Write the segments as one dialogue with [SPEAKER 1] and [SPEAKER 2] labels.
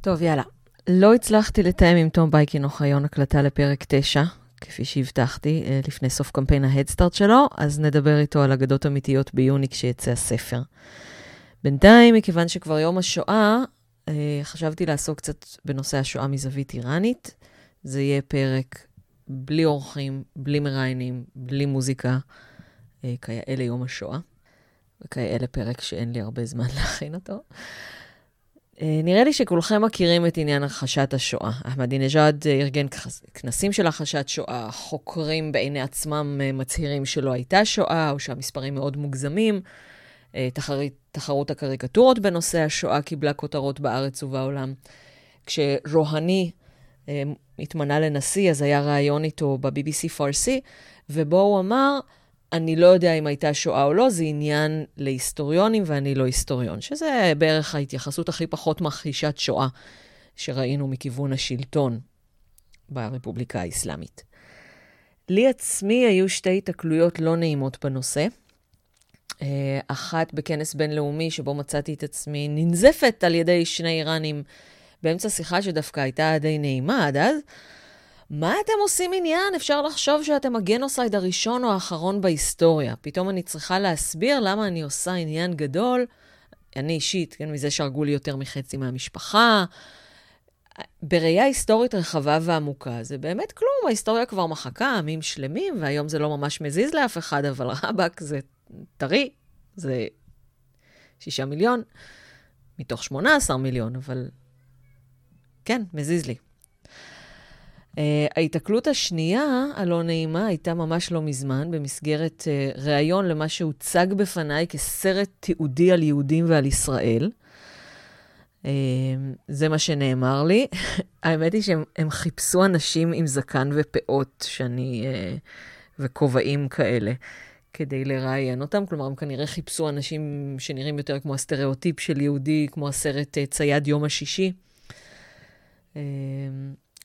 [SPEAKER 1] טוב, יאללה. לא הצלחתי לתאם עם תום בייקין אוחיון הקלטה לפרק 9, כפי שהבטחתי, אה, לפני סוף קמפיין ההדסטארט שלו, אז נדבר איתו על אגדות אמיתיות ביוני כשיצא הספר. בינתיים, מכיוון שכבר יום השואה, אה, חשבתי לעסוק קצת בנושא השואה מזווית איראנית. זה יהיה פרק בלי אורחים, בלי מראיינים, בלי מוזיקה, אה, כיאה ליום השואה. וכיאה לפרק שאין לי הרבה זמן להכין אותו. אה, נראה לי שכולכם מכירים את עניין הכחשת השואה. אחמדינג'אד ארגן כנסים של הכחשת שואה, חוקרים בעיני עצמם מצהירים שלא הייתה שואה, או שהמספרים מאוד מוגזמים. תחרית, תחרות הקריקטורות בנושא השואה קיבלה כותרות בארץ ובעולם. כשרוהני אה, התמנה לנשיא, אז היה ראיון איתו ב-BBC פרסי, ובו הוא אמר, אני לא יודע אם הייתה שואה או לא, זה עניין להיסטוריונים ואני לא היסטוריון, שזה בערך ההתייחסות הכי פחות מכחישת שואה שראינו מכיוון השלטון ברפובליקה האסלאמית. לי עצמי היו שתי התקלויות לא נעימות בנושא. אה, אחת בכנס בינלאומי שבו מצאתי את עצמי ננזפת על ידי שני איראנים באמצע שיחה שדווקא הייתה די נעימה עד אז. מה אתם עושים עניין? אפשר לחשוב שאתם הגנוסייד הראשון או האחרון בהיסטוריה. פתאום אני צריכה להסביר למה אני עושה עניין גדול, אני אישית, כן, מזה שהרגו לי יותר מחצי מהמשפחה. בראייה היסטורית רחבה ועמוקה, זה באמת כלום, ההיסטוריה כבר מחקה עמים שלמים, והיום זה לא ממש מזיז לאף אחד, אבל רבאק זה טרי, זה שישה מיליון, מתוך שמונה עשר מיליון, אבל כן, מזיז לי. Uh, ההיתקלות השנייה, הלא נעימה, הייתה ממש לא מזמן, במסגרת uh, ראיון למה שהוצג בפניי כסרט תיעודי על יהודים ועל ישראל. Uh, זה מה שנאמר לי. האמת היא שהם חיפשו אנשים עם זקן ופאות, שאני... Uh, וכובעים כאלה. כדי לראיין אותם. כלומר, הם כנראה חיפשו אנשים שנראים יותר כמו הסטריאוטיפ של יהודי, כמו הסרט אה, צייד יום השישי. אה,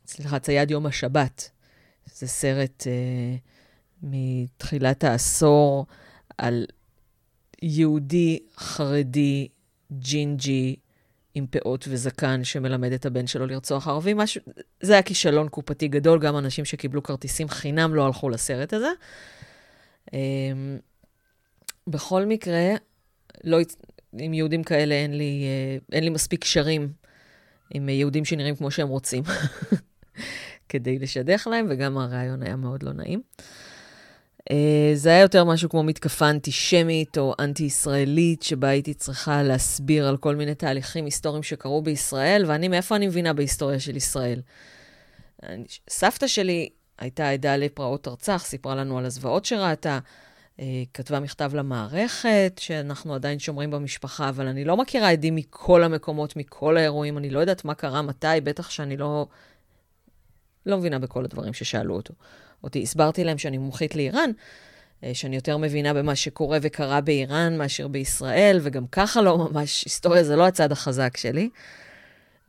[SPEAKER 1] סליחה, צייד יום השבת. זה סרט uh, מתחילת העשור על יהודי חרדי, ג'ינג'י, עם פאות וזקן, שמלמד את הבן שלו לרצוח ערבים. משהו, זה היה כישלון קופתי גדול, גם אנשים שקיבלו כרטיסים חינם לא הלכו לסרט הזה. אמ, בכל מקרה, לא, עם יהודים כאלה אין לי, אה, אין לי מספיק קשרים עם יהודים שנראים כמו שהם רוצים כדי לשדך להם, וגם הרעיון היה מאוד לא נעים. אה, זה היה יותר משהו כמו מתקפה אנטישמית או אנטי-ישראלית, שבה הייתי צריכה להסביר על כל מיני תהליכים היסטוריים שקרו בישראל, ואני, מאיפה אני מבינה בהיסטוריה של ישראל? סבתא שלי הייתה עדה לפרעות ארצח, סיפרה לנו על הזוועות שראתה, אה, כתבה מכתב למערכת, שאנחנו עדיין שומרים במשפחה, אבל אני לא מכירה עדים מכל המקומות, מכל האירועים, אני לא יודעת מה קרה, מתי, בטח שאני לא... לא מבינה בכל הדברים ששאלו אותו. אותי. הסברתי להם שאני מומחית לאיראן, אה, שאני יותר מבינה במה שקורה וקרה באיראן מאשר בישראל, וגם ככה לא ממש, היסטוריה זה לא הצד החזק שלי.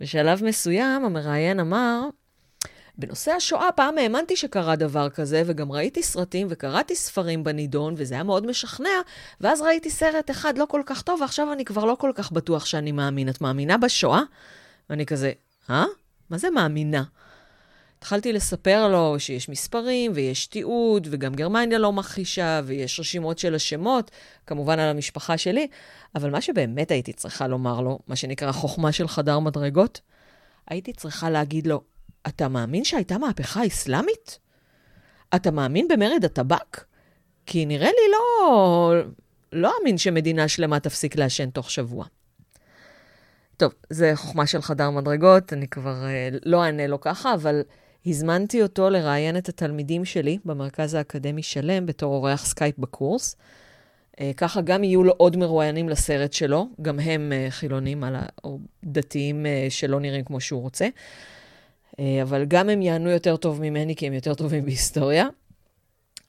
[SPEAKER 1] בשלב מסוים המראיין אמר, בנושא השואה, פעם האמנתי שקרה דבר כזה, וגם ראיתי סרטים וקראתי ספרים בנידון, וזה היה מאוד משכנע, ואז ראיתי סרט אחד לא כל כך טוב, ועכשיו אני כבר לא כל כך בטוח שאני מאמין. את מאמינה בשואה? ואני כזה, אה? מה זה מאמינה? התחלתי לספר לו שיש מספרים ויש תיעוד, וגם גרמניה לא מכחישה, ויש רשימות של השמות, כמובן על המשפחה שלי, אבל מה שבאמת הייתי צריכה לומר לו, מה שנקרא חוכמה של חדר מדרגות, הייתי צריכה להגיד לו, אתה מאמין שהייתה מהפכה אסלאמית? אתה מאמין במרד הטבק? כי נראה לי לא... לא אמין שמדינה שלמה תפסיק לעשן תוך שבוע. טוב, זה חוכמה של חדר מדרגות, אני כבר אה, לא אענה לו ככה, אבל הזמנתי אותו לראיין את התלמידים שלי במרכז האקדמי שלם בתור אורח סקייפ בקורס. אה, ככה גם יהיו לו עוד מרואיינים לסרט שלו, גם הם אה, חילונים ה... או דתיים אה, שלא נראים כמו שהוא רוצה. אה, אבל גם הם יענו יותר טוב ממני, כי הם יותר טובים בהיסטוריה,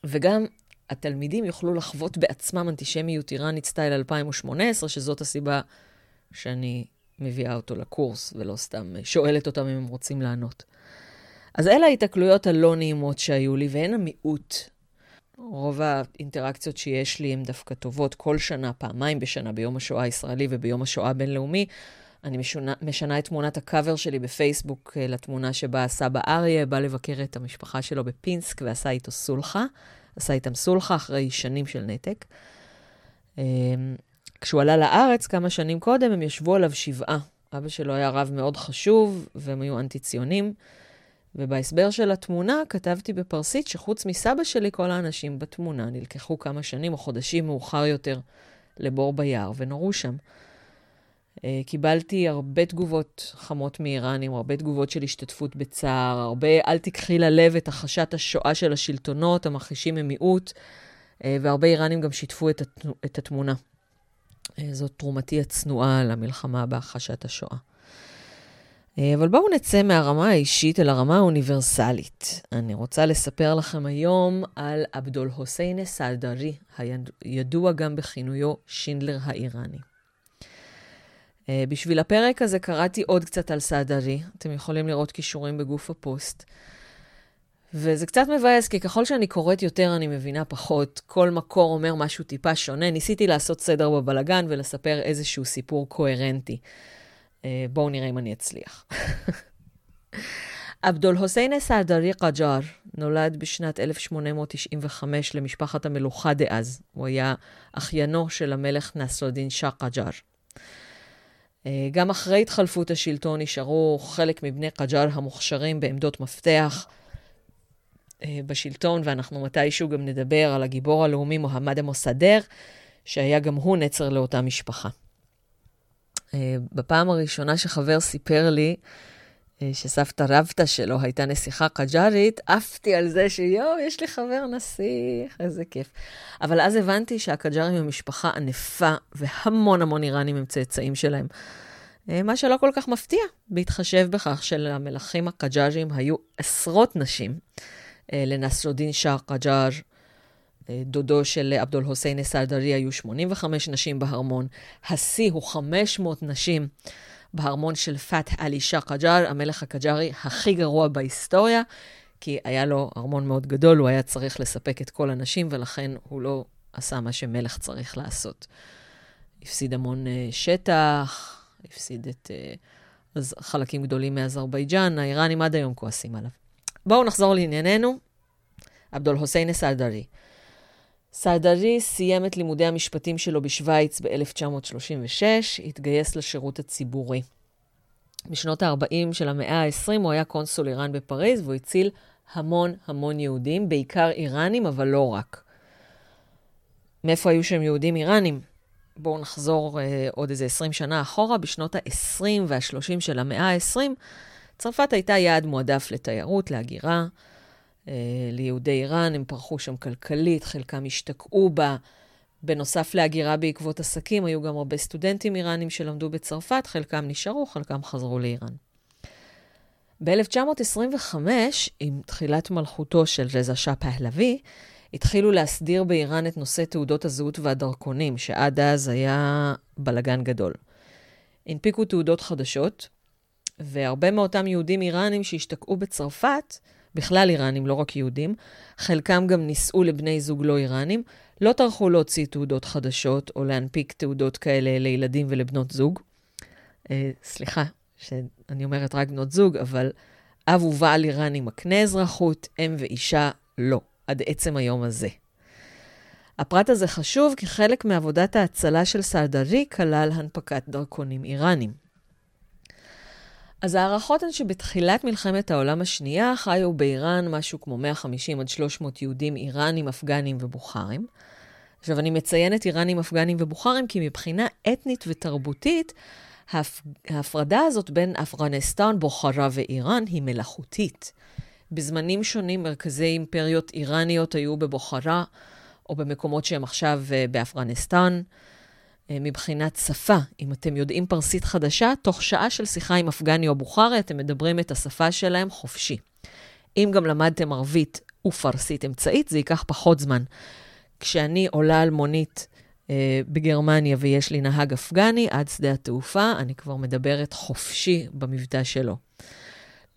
[SPEAKER 1] וגם התלמידים יוכלו לחוות בעצמם אנטישמיות איראנית סטייל 2018, שזאת הסיבה שאני מביאה אותו לקורס, ולא סתם שואלת אותם אם הם רוצים לענות. אז אלה ההתקלויות הלא נעימות שהיו לי, והן המיעוט. רוב האינטראקציות שיש לי הן דווקא טובות כל שנה, פעמיים בשנה, ביום השואה הישראלי וביום השואה הבינלאומי. אני משונה, משנה את תמונת הקאבר שלי בפייסבוק אה, לתמונה שבה סבא אריה בא לבקר את המשפחה שלו בפינסק ועשה איתו סולחה. עשה איתם סולחה אחרי שנים של נתק. אמ, כשהוא עלה לארץ כמה שנים קודם, הם ישבו עליו שבעה. אבא שלו היה רב מאוד חשוב, והם היו אנטי-ציונים. ובהסבר של התמונה כתבתי בפרסית שחוץ מסבא שלי, כל האנשים בתמונה נלקחו כמה שנים או חודשים מאוחר יותר לבור ביער ונורו שם. אה, קיבלתי הרבה תגובות חמות מאיראנים, הרבה תגובות של השתתפות בצער, הרבה אל תיקחי ללב את החשת השואה של השלטונות, המכחישים ממיעוט, אה, והרבה איראנים גם שיתפו את, את התמונה. אה, זאת תרומתי הצנועה למלחמה בהכחשת השואה. אבל בואו נצא מהרמה האישית אל הרמה האוניברסלית. אני רוצה לספר לכם היום על עבדול חוסיין סעדרי, הידוע גם בכינויו שינדלר האיראני. Uh, בשביל הפרק הזה קראתי עוד קצת על סעדרי, אתם יכולים לראות כישורים בגוף הפוסט. וזה קצת מבאס, כי ככל שאני קוראת יותר, אני מבינה פחות. כל מקור אומר משהו טיפה שונה. ניסיתי לעשות סדר בבלגן ולספר איזשהו סיפור קוהרנטי. Uh, בואו נראה אם אני אצליח. עבדול חוסיין סעדרי קג'אר נולד בשנת 1895 למשפחת המלוכה דאז. הוא היה אחיינו של המלך נסרדין שאה קג'אר. אה, גם אחרי התחלפות השלטון נשארו חלק מבני קג'אל המוכשרים בעמדות מפתח אה, בשלטון, ואנחנו מתישהו גם נדבר על הגיבור הלאומי מוחמד המוסדר, שהיה גם הוא נצר לאותה משפחה. אה, בפעם הראשונה שחבר סיפר לי שסבתא רבתא שלו הייתה נסיכה קג'ארית, עפתי על זה שיואו, יש לי חבר נסיך, איזה כיף. אבל אז הבנתי שהקג'ארים הם משפחה ענפה, והמון המון איראנים הם צאצאים שלהם. אה, מה שלא כל כך מפתיע, בהתחשב בכך שלמלכים הקג'ארים היו עשרות נשים. אה, לנסרודין שאה קג'אר, אה, דודו של עבדול חוסיין א-סעדרי, היו 85 נשים בהרמון. השיא הוא 500 נשים. בהרמון של פת עלי שאה קג'אר, המלך הקג'ארי הכי גרוע בהיסטוריה, כי היה לו ארמון מאוד גדול, הוא היה צריך לספק את כל הנשים, ולכן הוא לא עשה מה שמלך צריך לעשות. הפסיד המון uh, שטח, הפסיד את uh, חלקים גדולים מאזרבייג'אן, האיראנים עד היום כועסים עליו. בואו נחזור לענייננו. עבדול חוסיין א-סעדרי. סעדרי סיים את לימודי המשפטים שלו בשוויץ ב-1936, התגייס לשירות הציבורי. בשנות ה-40 של המאה ה-20 הוא היה קונסול איראן בפריז, והוא הציל המון המון יהודים, בעיקר איראנים, אבל לא רק. מאיפה היו שם יהודים איראנים? בואו נחזור אה, עוד איזה 20 שנה אחורה, בשנות ה-20 וה-30 של המאה ה-20, צרפת הייתה יעד מועדף לתיירות, להגירה. אה, ליהודי איראן, הם פרחו שם כלכלית, חלקם השתקעו בה. בנוסף להגירה בעקבות עסקים, היו גם הרבה סטודנטים איראנים שלמדו בצרפת, חלקם נשארו, חלקם חזרו לאיראן. ב-1925, עם תחילת מלכותו של רזה שאה פהלוי, התחילו להסדיר באיראן את נושא תעודות הזהות והדרכונים, שעד אז היה בלגן גדול. הנפיקו תעודות חדשות, והרבה מאותם יהודים איראנים שהשתקעו בצרפת, בכלל איראנים, לא רק יהודים, חלקם גם נישאו לבני זוג לא איראנים, לא טרחו להוציא תעודות חדשות או להנפיק תעודות כאלה לילדים ולבנות זוג. אה, סליחה, שאני אומרת רק בנות זוג, אבל אב ובעל איראני מקנה אזרחות, אם ואישה לא, עד עצם היום הזה. הפרט הזה חשוב כי חלק מעבודת ההצלה של סעדרי כלל הנפקת דרכונים איראנים. אז ההערכות הן שבתחילת מלחמת העולם השנייה חיו באיראן משהו כמו 150 עד 300 יהודים איראנים, אפגנים ובוכרים. עכשיו, אני מציינת איראנים, אפגנים ובוכרים כי מבחינה אתנית ותרבותית, ההפ... ההפרדה הזאת בין אפגניסטן, בוכרה ואיראן היא מלאכותית. בזמנים שונים מרכזי אימפריות איראניות היו בבוכרה, או במקומות שהם עכשיו אה, באפגניסטן. אה, מבחינת שפה. אם אתם יודעים פרסית חדשה, תוך שעה של שיחה עם אפגני או בוכרי, אתם מדברים את השפה שלהם חופשי. אם גם למדתם ערבית ופרסית אמצעית, זה ייקח פחות זמן. כשאני עולה על מונית אה, בגרמניה ויש לי נהג אפגני, עד שדה התעופה, אני כבר מדברת חופשי במבטא שלו.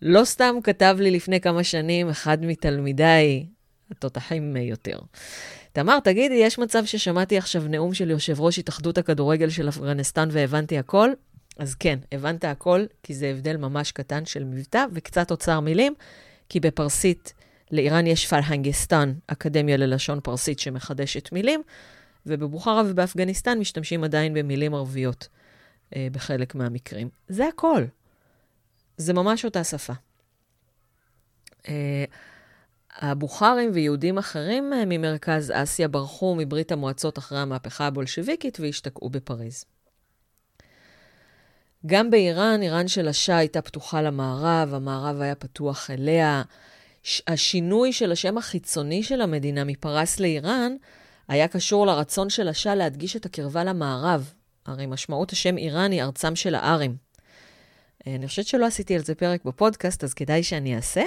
[SPEAKER 1] לא סתם כתב לי לפני כמה שנים אחד מתלמידיי, התותחים יותר. תמר, תגידי, יש מצב ששמעתי עכשיו נאום של יושב ראש התאחדות הכדורגל של אפגניסטן והבנתי הכל? אז כן, הבנת הכל, כי זה הבדל ממש קטן של מבטא וקצת אוצר מילים, כי בפרסית לאיראן יש פלהנגסטן, אקדמיה ללשון פרסית שמחדשת מילים, ובבוכרה ובאפגניסטן משתמשים עדיין במילים ערביות אה, בחלק מהמקרים. זה הכל. זה ממש אותה שפה. אה, הבוכרים ויהודים אחרים אה, ממרכז אסיה ברחו מברית המועצות אחרי המהפכה הבולשביקית והשתקעו בפריז. גם באיראן, איראן של השאה הייתה פתוחה למערב, המערב היה פתוח אליה. השינוי של השם החיצוני של המדינה מפרס לאיראן היה קשור לרצון של השאה להדגיש את הקרבה למערב. הרי משמעות השם איראן היא ארצם של הארים. אה, אני חושבת שלא עשיתי על זה פרק בפודקאסט, אז כדאי שאני אעשה.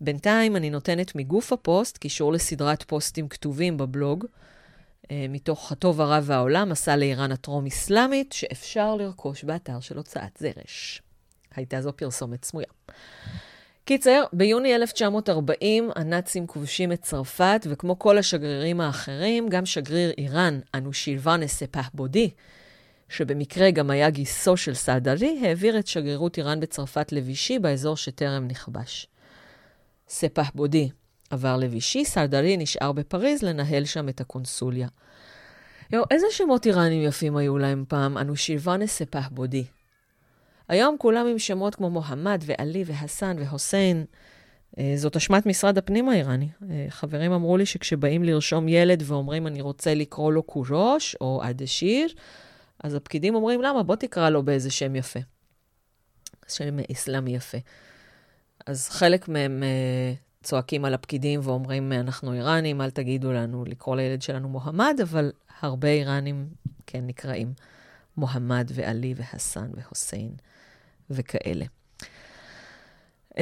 [SPEAKER 1] בינתיים אני נותנת מגוף הפוסט קישור לסדרת פוסטים כתובים בבלוג, אה, מתוך הטוב הרע והעולם, מסע לאיראן הטרום-אסלאמית, שאפשר לרכוש באתר של הוצאת זרש. הייתה זו פרסומת סמויה. קיצר, ביוני 1940 הנאצים כובשים את צרפת, וכמו כל השגרירים האחרים, גם שגריר איראן, אנושילבאנה ספח בודי, שבמקרה גם היה גיסו של סעדלי, העביר את שגרירות איראן בצרפת לוישי באזור שטרם נכבש. ספח בודי עבר לוישי, סעדלי נשאר בפריז לנהל שם את הקונסוליה. יו, איזה שמות איראנים יפים היו להם פעם? אנושילבאנה ספח בודי. היום כולם עם שמות כמו מוחמד ועלי והסן והוסיין. אה, זאת אשמת משרד הפנים האיראני. אה, חברים אמרו לי שכשבאים לרשום ילד ואומרים, אני רוצה לקרוא לו קורוש או אדשיר, אז הפקידים אומרים, למה? בוא תקרא לו באיזה שם יפה. שם אסלאמי יפה. אז חלק מהם uh, צועקים על הפקידים ואומרים, אנחנו איראנים, אל תגידו לנו לקרוא לילד שלנו מוחמד, אבל הרבה איראנים כן נקראים מוחמד ועלי והסן והוסיין וכאלה. Uh,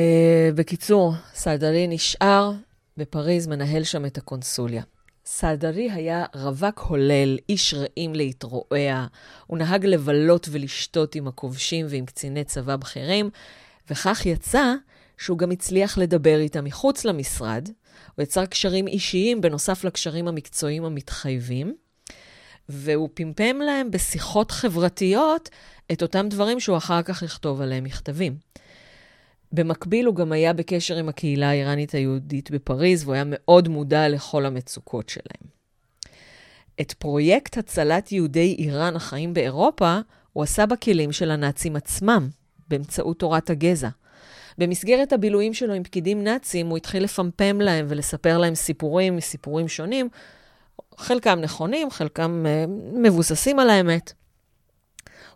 [SPEAKER 1] בקיצור, סעדלי נשאר בפריז, מנהל שם את הקונסוליה. סעדרי היה רווק הולל, איש רעים להתרועע. הוא נהג לבלות ולשתות עם הכובשים ועם קציני צבא בכירים, וכך יצא שהוא גם הצליח לדבר איתם מחוץ למשרד. הוא יצר קשרים אישיים בנוסף לקשרים המקצועיים המתחייבים, והוא פמפם להם בשיחות חברתיות את אותם דברים שהוא אחר כך יכתוב עליהם מכתבים. במקביל הוא גם היה בקשר עם הקהילה האיראנית היהודית בפריז, והוא היה מאוד מודע לכל המצוקות שלהם. את פרויקט הצלת יהודי איראן החיים באירופה, הוא עשה בכלים של הנאצים עצמם, באמצעות תורת הגזע. במסגרת הבילויים שלו עם פקידים נאצים, הוא התחיל לפמפם להם ולספר להם סיפורים מסיפורים שונים, חלקם נכונים, חלקם uh, מבוססים על האמת.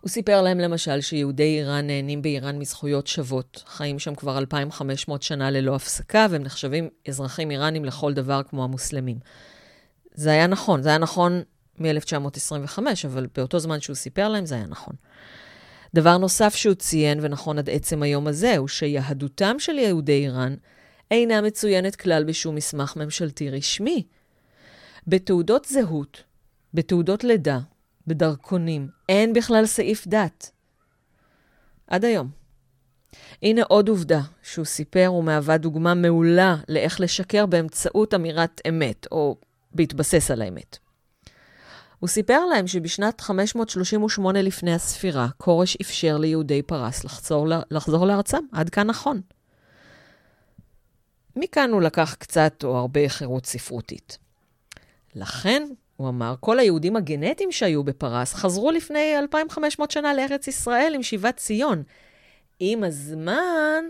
[SPEAKER 1] הוא סיפר להם למשל שיהודי איראן נהנים באיראן מזכויות שוות, חיים שם כבר 2,500 שנה ללא הפסקה, והם נחשבים אזרחים איראנים לכל דבר כמו המוסלמים. זה היה נכון, זה היה נכון מ-1925, אבל באותו זמן שהוא סיפר להם זה היה נכון. דבר נוסף שהוא ציין, ונכון עד עצם היום הזה, הוא שיהדותם של יהודי איראן אינה מצוינת כלל בשום מסמך ממשלתי רשמי. בתעודות זהות, בתעודות לידה, בדרכונים. אין בכלל סעיף דת. עד היום. הנה עוד עובדה שהוא סיפר ומהווה דוגמה מעולה לאיך לשקר באמצעות אמירת אמת, או בהתבסס על האמת. הוא סיפר להם שבשנת 538 לפני הספירה, כורש אפשר ליהודי פרס לחזור, לחזור לארצם. עד כאן נכון. מכאן הוא לקח קצת או הרבה חירות ספרותית. לכן, הוא אמר, כל היהודים הגנטיים שהיו בפרס חזרו לפני 2,500 שנה לארץ ישראל עם שיבת ציון. עם הזמן,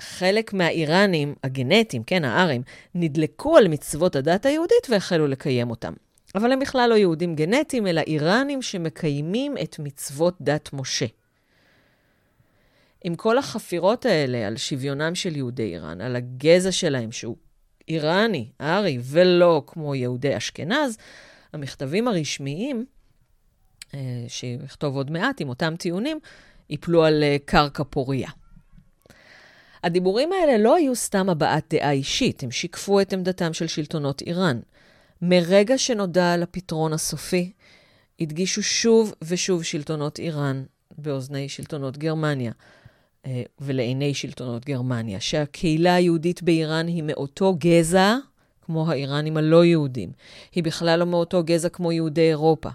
[SPEAKER 1] חלק מהאיראנים הגנטיים, כן, הארים, נדלקו על מצוות הדת היהודית והחלו לקיים אותם. אבל הם בכלל לא יהודים גנטיים, אלא איראנים שמקיימים את מצוות דת משה. עם כל החפירות האלה על שוויונם של יהודי איראן, על הגזע שלהם, שהוא איראני, ארי, ולא כמו יהודי אשכנז, המכתבים הרשמיים, אה, שיכתוב עוד מעט עם אותם טיעונים, ייפלו על אה, קרקע פוריה. הדיבורים האלה לא היו סתם הבעת דעה אישית, הם שיקפו את עמדתם של שלטונות איראן. מרגע שנודע על הפתרון הסופי, הדגישו שוב ושוב שלטונות איראן באוזני שלטונות גרמניה, ולעיני שלטונות גרמניה, שהקהילה היהודית באיראן היא מאותו גזע כמו האיראנים הלא יהודים. היא בכלל לא מאותו גזע כמו יהודי אירופה.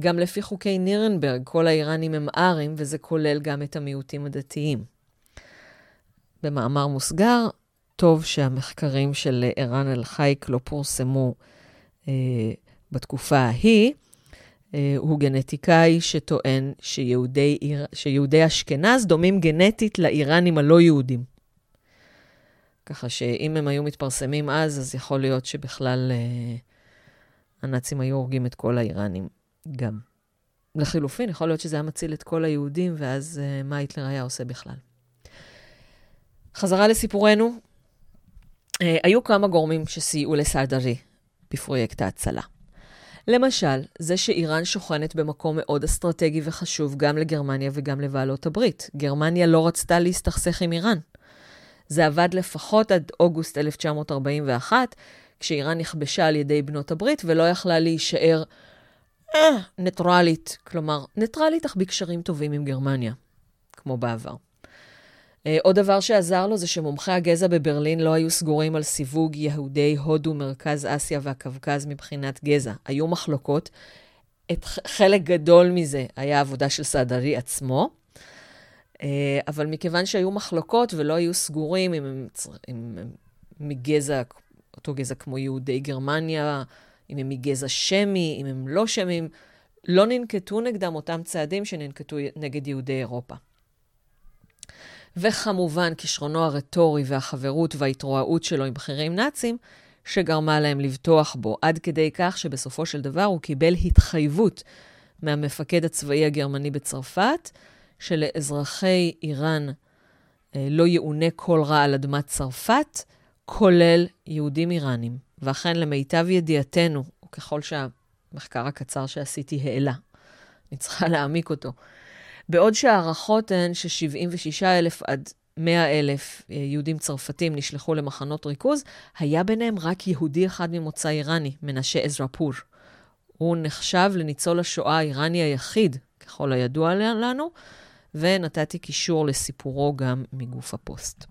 [SPEAKER 1] גם לפי חוקי נירנברג, כל האיראנים הם ארים, וזה כולל גם את המיעוטים הדתיים. במאמר מוסגר, טוב שהמחקרים של ערן אל-חייק לא פורסמו אה, בתקופה ההיא. אה, הוא גנטיקאי שטוען שיהודי, שיהודי אשכנז דומים גנטית לאיראנים הלא יהודים. ככה שאם הם היו מתפרסמים אז, אז יכול להיות שבכלל אה, הנאצים היו הורגים את כל האיראנים גם. לחילופין, יכול להיות שזה היה מציל את כל היהודים, ואז אה, מה היטלר היה עושה בכלל. חזרה לסיפורנו, אה, היו כמה גורמים שסייעו לסעדרי בפרויקט ההצלה. למשל, זה שאיראן שוכנת במקום מאוד אסטרטגי וחשוב גם לגרמניה וגם לבעלות הברית. גרמניה לא רצתה להסתכסך עם איראן. זה עבד לפחות עד אוגוסט 1941, כשאיראן נכבשה על ידי בנות הברית ולא יכלה להישאר אה, ניטרלית. כלומר, ניטרלית אך בקשרים טובים עם גרמניה, כמו בעבר. אה, עוד דבר שעזר לו זה שמומחי הגזע בברלין לא היו סגורים על סיווג יהודי הודו, מרכז אסיה והקווקז מבחינת גזע. היו מחלוקות. את חלק גדול מזה היה עבודה של סעדרי עצמו, אה, אבל מכיוון שהיו מחלוקות ולא היו סגורים אם הם, אם הם מגזע, אותו גזע כמו יהודי גרמניה, אם הם מגזע שמי, אם הם לא שמים, לא ננקטו נגדם אותם צעדים שננקטו נגד יהודי אירופה. וכמובן כישרונו הרטורי והחברות וההתרועעות שלו עם בכירים נאצים, שגרמה להם לבטוח בו, עד כדי כך שבסופו של דבר הוא קיבל התחייבות מהמפקד הצבאי הגרמני בצרפת, שלאזרחי איראן אה, לא יאונה כל רע על אדמת צרפת, כולל יהודים איראנים. ואכן, למיטב ידיעתנו, וככל שהמחקר הקצר שעשיתי העלה, אני צריכה להעמיק אותו, בעוד שההערכות הן ש-76,000 עד 100,000 אה, יהודים צרפתים נשלחו למחנות ריכוז, היה ביניהם רק יהודי אחד ממוצא איראני, מנשה עזרפור. הוא נחשב לניצול השואה האיראני היחיד, ככל הידוע לנו, ונתתי קישור לסיפורו גם מגוף הפוסט.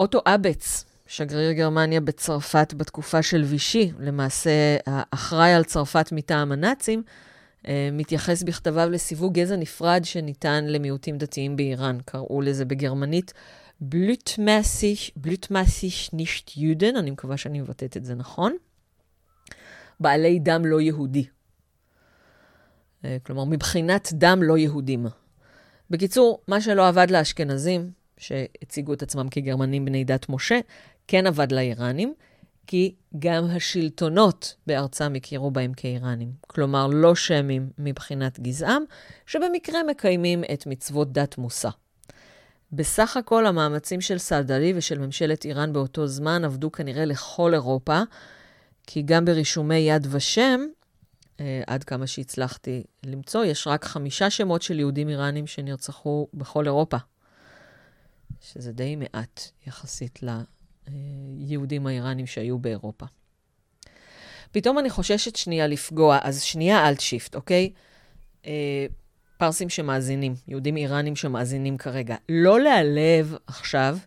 [SPEAKER 1] אוטו אבץ, שגריר גרמניה בצרפת בתקופה של וישי, למעשה האחראי על צרפת מטעם הנאצים, מתייחס בכתביו לסיווג גזע נפרד שניתן למיעוטים דתיים באיראן. קראו לזה בגרמנית בלוטמאסיש נישט יודן, אני מקווה שאני מבטאת את זה נכון. בעלי דם לא יהודי. אה, כלומר, מבחינת דם לא יהודים. בקיצור, מה שלא עבד לאשכנזים, שהציגו את עצמם כגרמנים בני דת משה, כן עבד לאיראנים, כי גם השלטונות בארצם הכירו בהם כאיראנים. כלומר, לא שמים מבחינת גזעם, שבמקרה מקיימים את מצוות דת מוסא. בסך הכל המאמצים של סעדלי ושל ממשלת איראן באותו זמן עבדו כנראה לכל אירופה, כי גם ברישומי יד ושם, אה, עד כמה שהצלחתי למצוא, יש רק חמישה שמות של יהודים איראנים שנרצחו בכל אירופה, שזה די מעט יחסית ליהודים האיראנים שהיו באירופה. פתאום אני חוששת שנייה לפגוע, אז שנייה אלט שיפט, אוקיי? אה, פרסים שמאזינים, יהודים איראנים שמאזינים כרגע. לא להיעלב עכשיו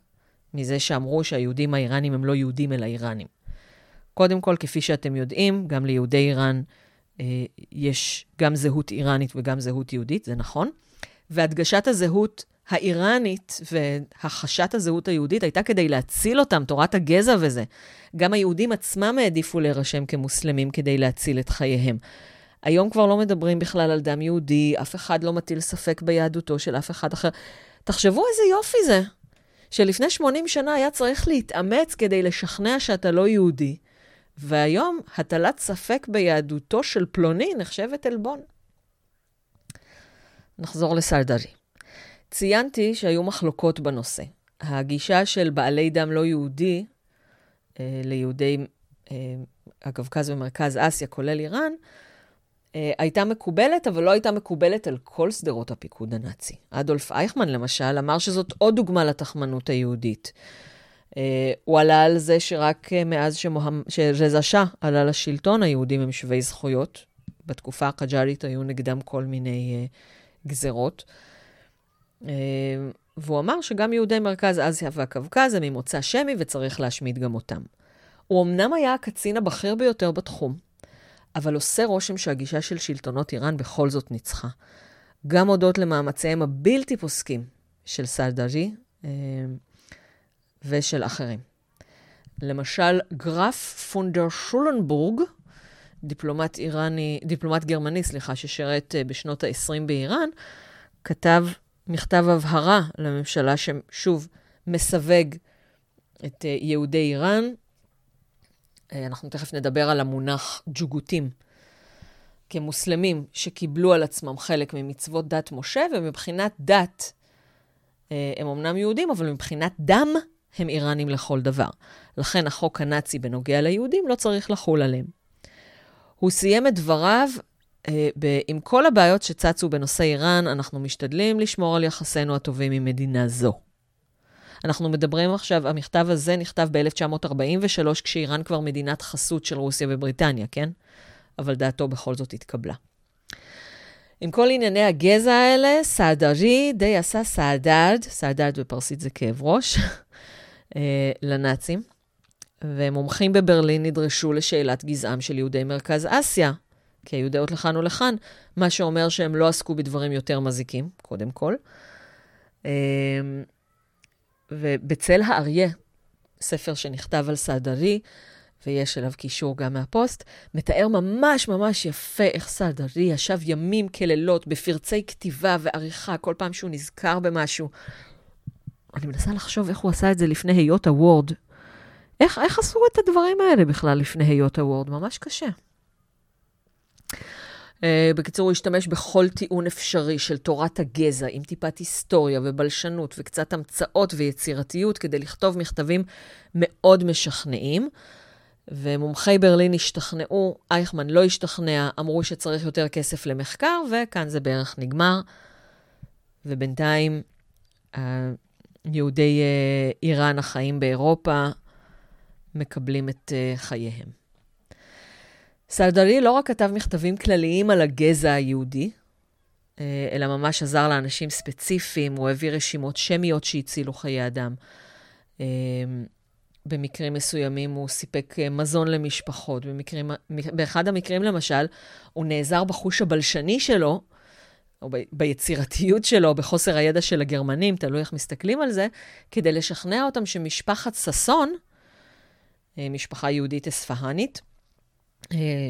[SPEAKER 1] מזה שאמרו שהיהודים האיראנים הם לא יהודים אלא איראנים. קודם כל, כפי שאתם יודעים, גם ליהודי איראן אה, יש גם זהות איראנית וגם זהות יהודית, זה נכון. והדגשת הזהות האיראנית והחשת הזהות היהודית הייתה כדי להציל אותם, תורת הגזע וזה. גם היהודים עצמם העדיפו להירשם כמוסלמים כדי להציל את חייהם. היום כבר לא מדברים בכלל על דם יהודי, אף אחד לא מטיל ספק ביהדותו של אף אחד אחר. תחשבו איזה יופי זה, שלפני 80 שנה היה צריך להתאמץ כדי לשכנע שאתה לא יהודי, והיום הטלת ספק ביהדותו של פלוני נחשבת עלבון. נחזור לסרדרי. ציינתי שהיו מחלוקות בנושא. הגישה של בעלי דם לא יהודי אה, ליהודי אה, הקווקז ומרכז אסיה, כולל איראן, אה, הייתה מקובלת, אבל לא הייתה מקובלת על כל שדרות הפיקוד הנאצי. אדולף אייכמן, למשל, אמר שזאת עוד דוגמה לתחמנות היהודית. Uh, הוא עלה על זה שרק מאז שאה עלה לשלטון, היהודים הם שווי זכויות. בתקופה הקג'ארית היו נגדם כל מיני גזרות. והוא אמר שגם יהודי מרכז אסיה והקווקז הם ממוצא שמי וצריך להשמיד גם אותם. הוא אמנם היה הקצין הבכיר ביותר בתחום, אבל עושה רושם שהגישה של שלטונות איראן בכל זאת ניצחה. גם הודות למאמציהם הבלתי פוסקים של סרדארי אה, ושל אחרים. למשל, גרף פון דר שולנבורג, דיפלומט איראני, דיפלומט גרמני, סליחה, ששירת אה, בשנות ה-20 באיראן, כתב מכתב הבהרה לממשלה ששוב מסווג את אה, יהודי איראן. אה, אנחנו תכף נדבר על המונח ג'וגותים, כמוסלמים שקיבלו על עצמם חלק ממצוות דת משה, ומבחינת דת הם אמנם יהודים, אבל מבחינת דם הם איראנים לכל דבר. לכן החוק הנאצי בנוגע ליהודים לא צריך לחול עליהם. הוא סיים את דבריו אה, ב- עם כל הבעיות שצצו בנושא איראן, אנחנו משתדלים לשמור על יחסינו הטובים עם מדינה זו. אנחנו מדברים עכשיו, המכתב הזה נכתב ב-1943, כשאיראן כבר מדינת חסות של רוסיה ובריטניה, כן? אבל דעתו בכל זאת התקבלה. עם כל ענייני הגזע האלה, סעדרי די עשה סעדד, סעדד בפרסית זה כאב ראש, אה, לנאצים. ומומחים בברלין נדרשו לשאלת גזעם של יהודי מרכז אסיה, כי היו דעות לכאן ולכאן, מה שאומר שהם לא עסקו בדברים יותר מזיקים, קודם כל. אמ, ובצל האריה, ספר שנכתב על סעדרי, ויש אליו קישור גם מהפוסט, מתאר ממש ממש יפה איך סעדרי ישב ימים כלילות בפרצי כתיבה ועריכה, כל פעם שהוא נזכר במשהו. אני מנסה לחשוב איך הוא עשה את זה לפני היות הוורד. איך, איך עשו את הדברים האלה בכלל לפני היות הוורד? ממש קשה. Uh, בקיצור, הוא השתמש בכל טיעון אפשרי של תורת הגזע, עם טיפת היסטוריה ובלשנות וקצת המצאות ויצירתיות, כדי לכתוב מכתבים מאוד משכנעים. ומומחי ברלין השתכנעו, אייכמן לא השתכנע, אמרו שצריך יותר כסף למחקר, וכאן זה בערך נגמר. ובינתיים, uh, יהודי uh, איראן החיים באירופה מקבלים את חייהם. סלדלי לא רק כתב מכתבים כלליים על הגזע היהודי, uh, אלא ממש עזר לאנשים ספציפיים, הוא הביא רשימות שמיות שהצילו חיי אדם. Uh, במקרים מסוימים הוא סיפק מזון למשפחות. במקרים, באחד המקרים, למשל, הוא נעזר בחוש הבלשני שלו, או ב, ביצירתיות שלו, בחוסר הידע של הגרמנים, תלוי איך מסתכלים על זה, כדי לשכנע אותם שמשפחת ששון, אה, משפחה יהודית אספהנית, אה,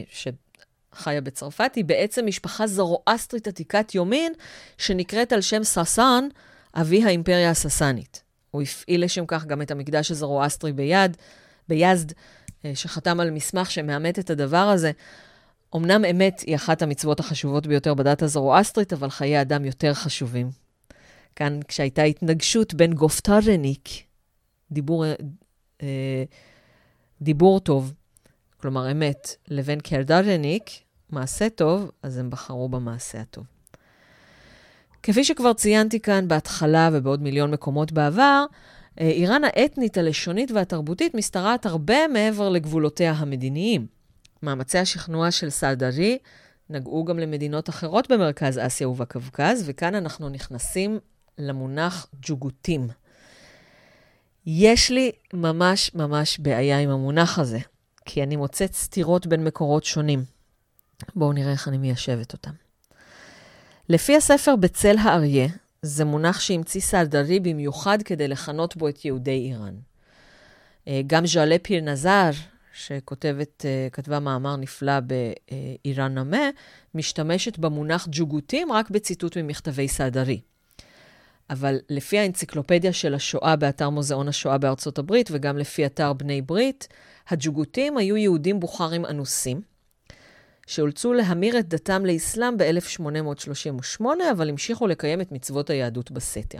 [SPEAKER 1] שחיה בצרפת, היא בעצם משפחה זרואסטרית עתיקת יומין, שנקראת על שם ססן, אבי האימפריה הססנית. הוא הפעיל לשם כך גם את המקדש הזרואסטרי ביד, ביזד, אה, שחתם על מסמך שמאמת את הדבר הזה. אמנם אמת היא אחת המצוות החשובות ביותר בדת הזרואסטרית, אבל חיי אדם יותר חשובים. כאן, כשהייתה התנגשות בין گفتار نیک, דיבור, אה, דיבור טוב, כלומר אמת, לבין کردار نیک, מעשה טוב, אז הם בחרו במעשה הטוב. כפי שכבר ציינתי כאן בהתחלה ובעוד מיליון מקומות בעבר, אה, איראן האתנית, הלשונית והתרבותית משתרעת הרבה מעבר לגבולותיה המדיניים. מאמצי השכנוע של סלדרי נגעו גם למדינות אחרות במרכז אסיה ובקווקז, וכאן אנחנו נכנסים למונח ג'וגותים. יש לי ממש ממש בעיה עם המונח הזה, כי אני מוצאת סתירות בין מקורות שונים. בואו נראה איך אני מיישבת אותם. לפי הספר בצל האריה, זה מונח שהמציא סלדרי במיוחד כדי לכנות בו את יהודי איראן. אה, גם ז'אלה פיר נזר, שכותבת, אה, כתבה מאמר נפלא באיראן נמה, משתמשת במונח ג'וגותים רק בציטוט ממכתבי סלדרי. אבל לפי האנציקלופדיה של השואה באתר מוזיאון השואה בארצות הברית, וגם לפי אתר בני ברית, הג'וגותים היו יהודים בוכרים אנוסים, שאולצו להמיר את דתם לאסלאם ב-1838, אבל המשיכו לקיים את מצוות היהדות בסתר.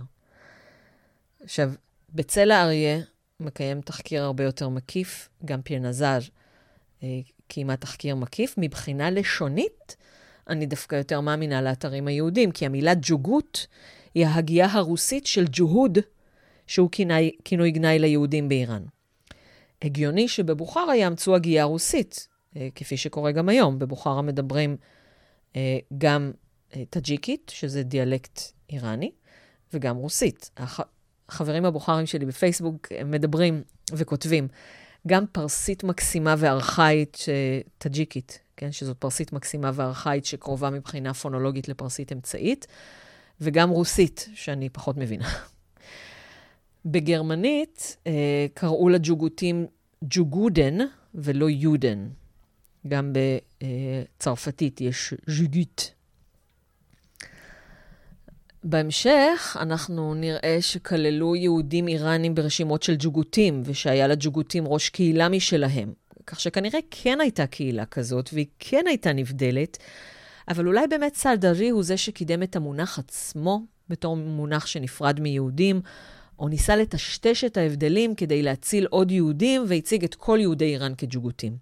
[SPEAKER 1] עכשיו, בצל האריה מקיים תחקיר הרבה יותר מקיף, גם פיר נזר אה, קיימה תחקיר מקיף. מבחינה לשונית, אני דווקא יותר מאמינה לאתרים היהודים, כי המילה ג'וגות היא ההגייה הרוסית של ג'והוד, שהוא כינוי, כינוי גנאי ליהודים באיראן. הגיוני שבבוכרה יאמצו הגייה רוסית, אה, כפי שקורה גם היום. בבוכרה מדברים אה, גם אה, טאג'יקית, שזה דיאלקט איראני, וגם רוסית. החברים הבוכרים שלי בפייסבוק מדברים וכותבים גם פרסית מקסימה וארכאית, טאג'יקית, כן, שזאת פרסית מקסימה וארכאית שקרובה מבחינה פונולוגית לפרסית אמצעית, וגם רוסית, שאני פחות מבינה. בגרמנית אה, קראו לג'וגותים ג'וגודן ולא יודן. גם בצרפתית יש ז'וגוט. בהמשך אנחנו נראה שכללו יהודים איראנים ברשימות של ג'וגותים, ושהיה לג'וגותים ראש קהילה משלהם. כך שכנראה כן הייתה קהילה כזאת, והיא כן הייתה נבדלת, אבל אולי באמת סלדרי הוא זה שקידם את המונח עצמו בתור מונח שנפרד מיהודים, או ניסה לטשטש את ההבדלים כדי להציל עוד יהודים, והציג את כל יהודי איראן כג'וגותים.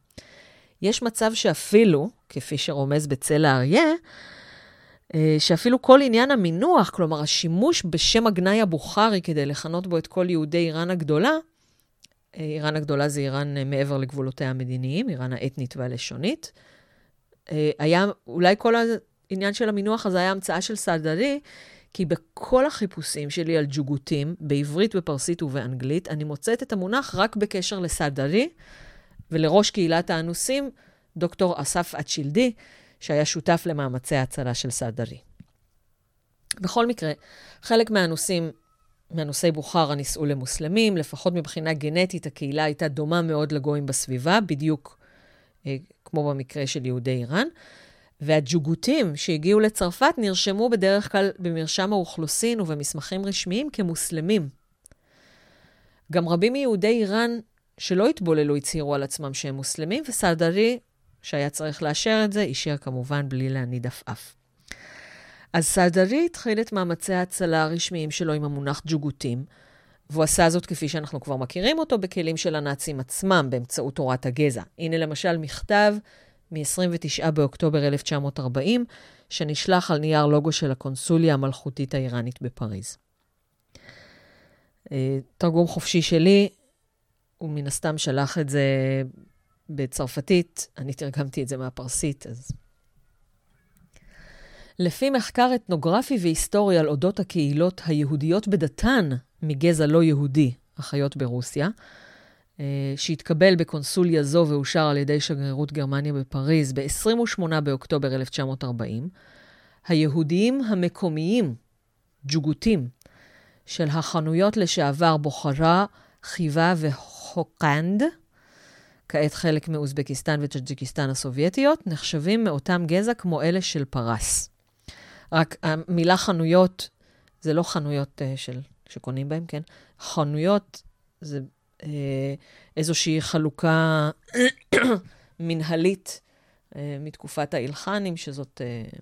[SPEAKER 1] יש מצב שאפילו, כפי שרומז בצל האריה, אה, שאפילו כל עניין המינוח, כלומר השימוש בשם הגנאי הבוכרי כדי לכנות בו את כל יהודי איראן הגדולה, אה, איראן הגדולה זה איראן אה, מעבר לגבולותיה המדיניים, איראן האתנית והלשונית, היה, אולי כל העניין של המינוח הזה היה המצאה של סאדרי, כי בכל החיפושים שלי על ג'וגותים, בעברית, בפרסית ובאנגלית, אני מוצאת את המונח רק בקשר לסאדרי ולראש קהילת האנוסים, דוקטור אסף אצ'ילדי, שהיה שותף למאמצי ההצלה של סאדרי. בכל מקרה, חלק מהאנוסים, מאנוסי בוכרה נישאו למוסלמים, לפחות מבחינה גנטית הקהילה הייתה דומה מאוד לגויים בסביבה, בדיוק אה, כמו במקרה של יהודי איראן. והג'וגותים שהגיעו לצרפת נרשמו בדרך כלל במרשם האוכלוסין ובמסמכים רשמיים כמוסלמים. גם רבים מיהודי איראן שלא התבוללו הצהירו על עצמם שהם מוסלמים, וסאדרי, שהיה צריך לאשר את זה, אישר כמובן בלי להניד עפעף. אז סאדרי התחיל את מאמצי ההצלה הרשמיים שלו עם המונח ג'וגותים, והוא עשה זאת כפי שאנחנו כבר מכירים אותו בכלים של הנאצים עצמם, באמצעות תורת הגזע. הנה למשל מכתב מ-29 באוקטובר 1940, שנשלח על נייר לוגו של הקונסוליה המלכותית האיראנית בפריז. אה, תרגום חופשי שלי, הוא מן הסתם שלח את זה בצרפתית, אני תרגמתי את זה מהפרסית, אז... לפי מחקר אתנוגרפי והיסטורי על אודות הקהילות היהודיות בדתן מגזע לא יהודי, החיות ברוסיה, אה, שהתקבל בקונסוליה זו ואושר על ידי שגרירות גרמניה בפריז ב-28 באוקטובר 1940, היהודיים המקומיים, ג'וגותים, של החאנויות לשעבר בוחרה, חיווה וחוקנד, כעת חלק מאוזבקיסטן וטאג'יקיסטן הסובייטיות, נחשבים מאותם גזע כמו אלה של פרס. רק המילה חאנויות, זה לא חנויות אה, של, שקונים בהם, כן? חנויות זה אה, איזושהי חלוקה מנהלית אה, מתקופת האילחנים, שזאת אה,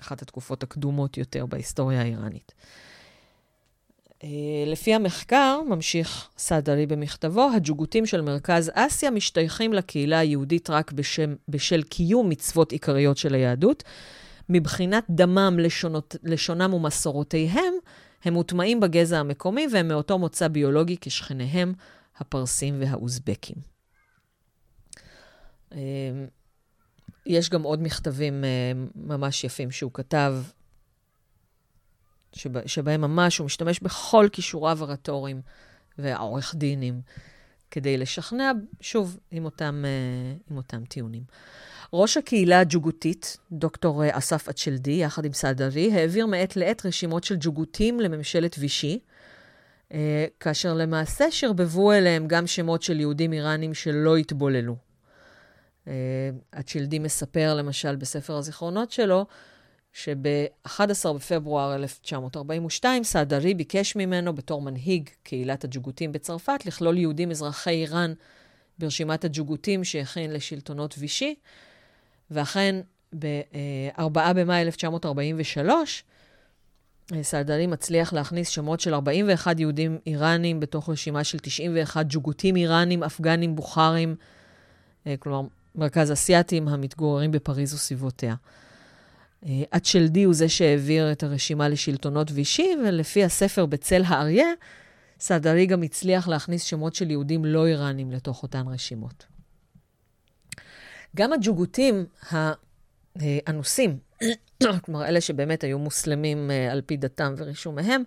[SPEAKER 1] אחת התקופות הקדומות יותר בהיסטוריה האיראנית. לפי המחקר, ממשיך סאדלי במכתבו, הג'וגותים של מרכז אסיה משתייכים לקהילה היהודית רק בשם, בשל קיום מצוות עיקריות של היהדות. מבחינת דמם, לשונות, לשונם ומסורותיהם, הם מוטמעים בגזע המקומי והם מאותו מוצא ביולוגי כשכניהם הפרסים והאוזבקים. אמ, יש גם עוד מכתבים אה, ממש יפים שהוא כתב, שבה, שבהם ממש הוא משתמש בכל כישוריו הרטוריים והעורך דינים כדי לשכנע, שוב, עם אותם, אה, עם אותם טיעונים. ראש הקהילה הג'וגותית, דוקטור אה, אסף אצ'לדי, יחד עם סעדרי, העביר מעת לעת רשימות של ג'וגותים לממשלת וישי, אה, כאשר למעשה שרבבו אליהם גם שמות של יהודים איראנים שלא התבוללו. אה, מספר, למשל, בספר הזיכרונות שלו, שב-11 בפברואר 1942, סעדרי ביקש ממנו, בתור מנהיג קהילת הג'וגותים בצרפת, לכלול יהודים אזרחי איראן ברשימת הג'וגותים שהכין לשלטונות וישי, ואכן, ב-4 במאי 1943, סעדלי מצליח להכניס שמות של 41 יהודים איראנים בתוך רשימה של 91 ג'וגותים איראנים, אפגנים, בוכרים, אה, כלומר, מרכז אסייתים המתגוררים בפריז וסביבותיה. אצ'לדי הוא זה שהעביר את הרשימה לשלטונות וישי, ולפי הספר בצל האריה, סעדלי גם הצליח להכניס שמות של יהודים לא איראנים לתוך אותן רשימות. גם הג'וגותים האנוסים, כלומר, אלה שבאמת היו מוסלמים uh, על פי דתם ורישומיהם,